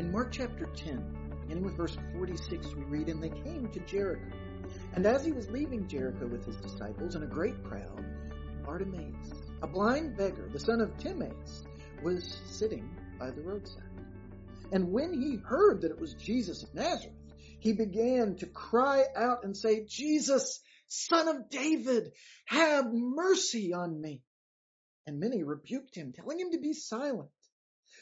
In Mark chapter 10, beginning with verse 46, we read, And they came to Jericho. And as he was leaving Jericho with his disciples and a great crowd, Bartimaeus, a blind beggar, the son of Timaeus, was sitting by the roadside. And when he heard that it was Jesus of Nazareth, he began to cry out and say, Jesus, son of David, have mercy on me. And many rebuked him, telling him to be silent.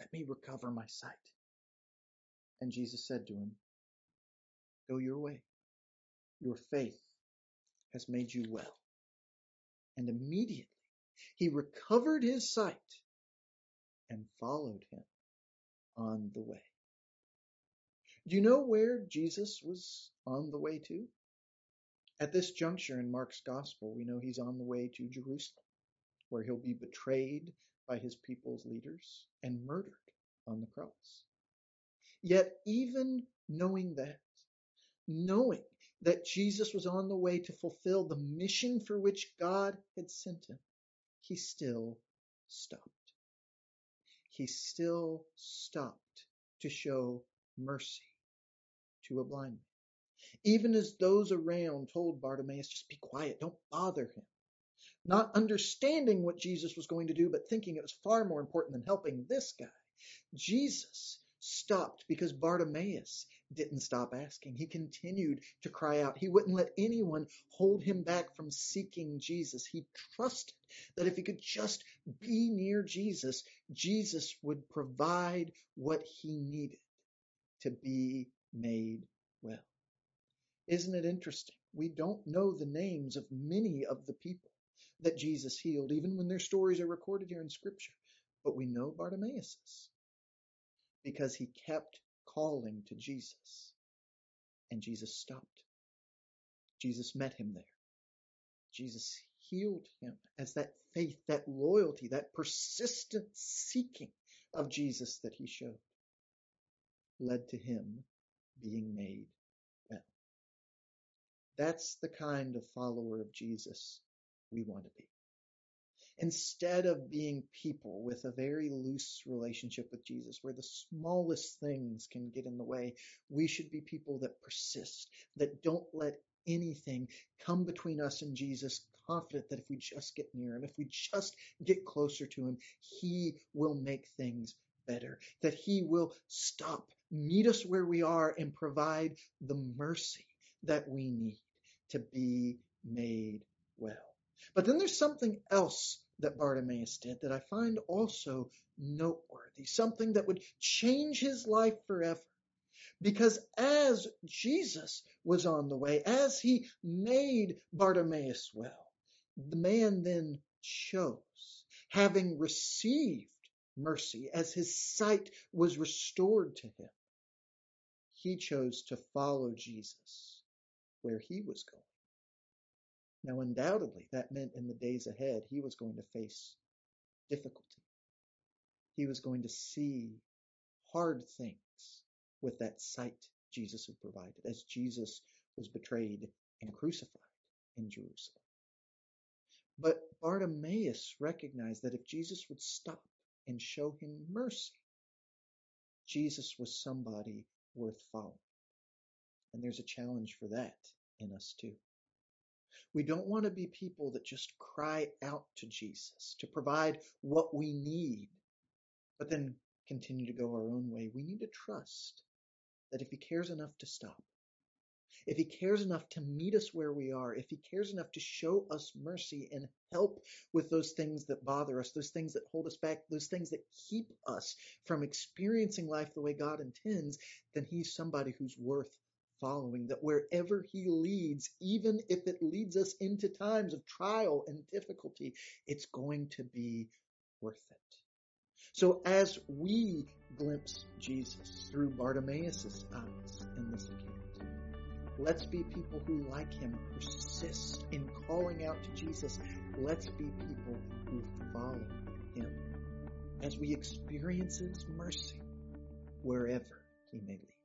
let me recover my sight. And Jesus said to him, Go your way. Your faith has made you well. And immediately he recovered his sight and followed him on the way. Do you know where Jesus was on the way to? At this juncture in Mark's gospel, we know he's on the way to Jerusalem, where he'll be betrayed by his people's leaders and murdered on the cross. Yet, even knowing that, knowing that Jesus was on the way to fulfill the mission for which God had sent him, he still stopped. He still stopped to show mercy to a blind man. Even as those around told Bartimaeus, just be quiet, don't bother him. Not understanding what Jesus was going to do, but thinking it was far more important than helping this guy. Jesus stopped because Bartimaeus didn't stop asking. He continued to cry out. He wouldn't let anyone hold him back from seeking Jesus. He trusted that if he could just be near Jesus, Jesus would provide what he needed to be made well. Isn't it interesting? We don't know the names of many of the people that Jesus healed, even when their stories are recorded here in Scripture. But we know Bartimaeus because he kept calling to Jesus. And Jesus stopped. Jesus met him there. Jesus healed him as that faith, that loyalty, that persistent seeking of Jesus that he showed led to him being made well. That's the kind of follower of Jesus we want to be. Instead of being people with a very loose relationship with Jesus, where the smallest things can get in the way, we should be people that persist, that don't let anything come between us and Jesus, confident that if we just get near Him, if we just get closer to Him, He will make things better, that He will stop, meet us where we are, and provide the mercy that we need to be made well. But then there's something else that Bartimaeus did that I find also noteworthy, something that would change his life forever. Because as Jesus was on the way, as he made Bartimaeus well, the man then chose, having received mercy as his sight was restored to him, he chose to follow Jesus where he was going. Now, undoubtedly, that meant in the days ahead he was going to face difficulty. He was going to see hard things with that sight Jesus had provided as Jesus was betrayed and crucified in Jerusalem. But Bartimaeus recognized that if Jesus would stop and show him mercy, Jesus was somebody worth following. And there's a challenge for that in us too. We don't want to be people that just cry out to Jesus to provide what we need, but then continue to go our own way. We need to trust that if He cares enough to stop, if He cares enough to meet us where we are, if He cares enough to show us mercy and help with those things that bother us, those things that hold us back, those things that keep us from experiencing life the way God intends, then He's somebody who's worth following that wherever he leads, even if it leads us into times of trial and difficulty, it's going to be worth it. So as we glimpse Jesus through Bartimaeus' eyes in this account. Let's be people who, like him, persist in calling out to Jesus. Let's be people who follow him as we experience his mercy wherever he may lead.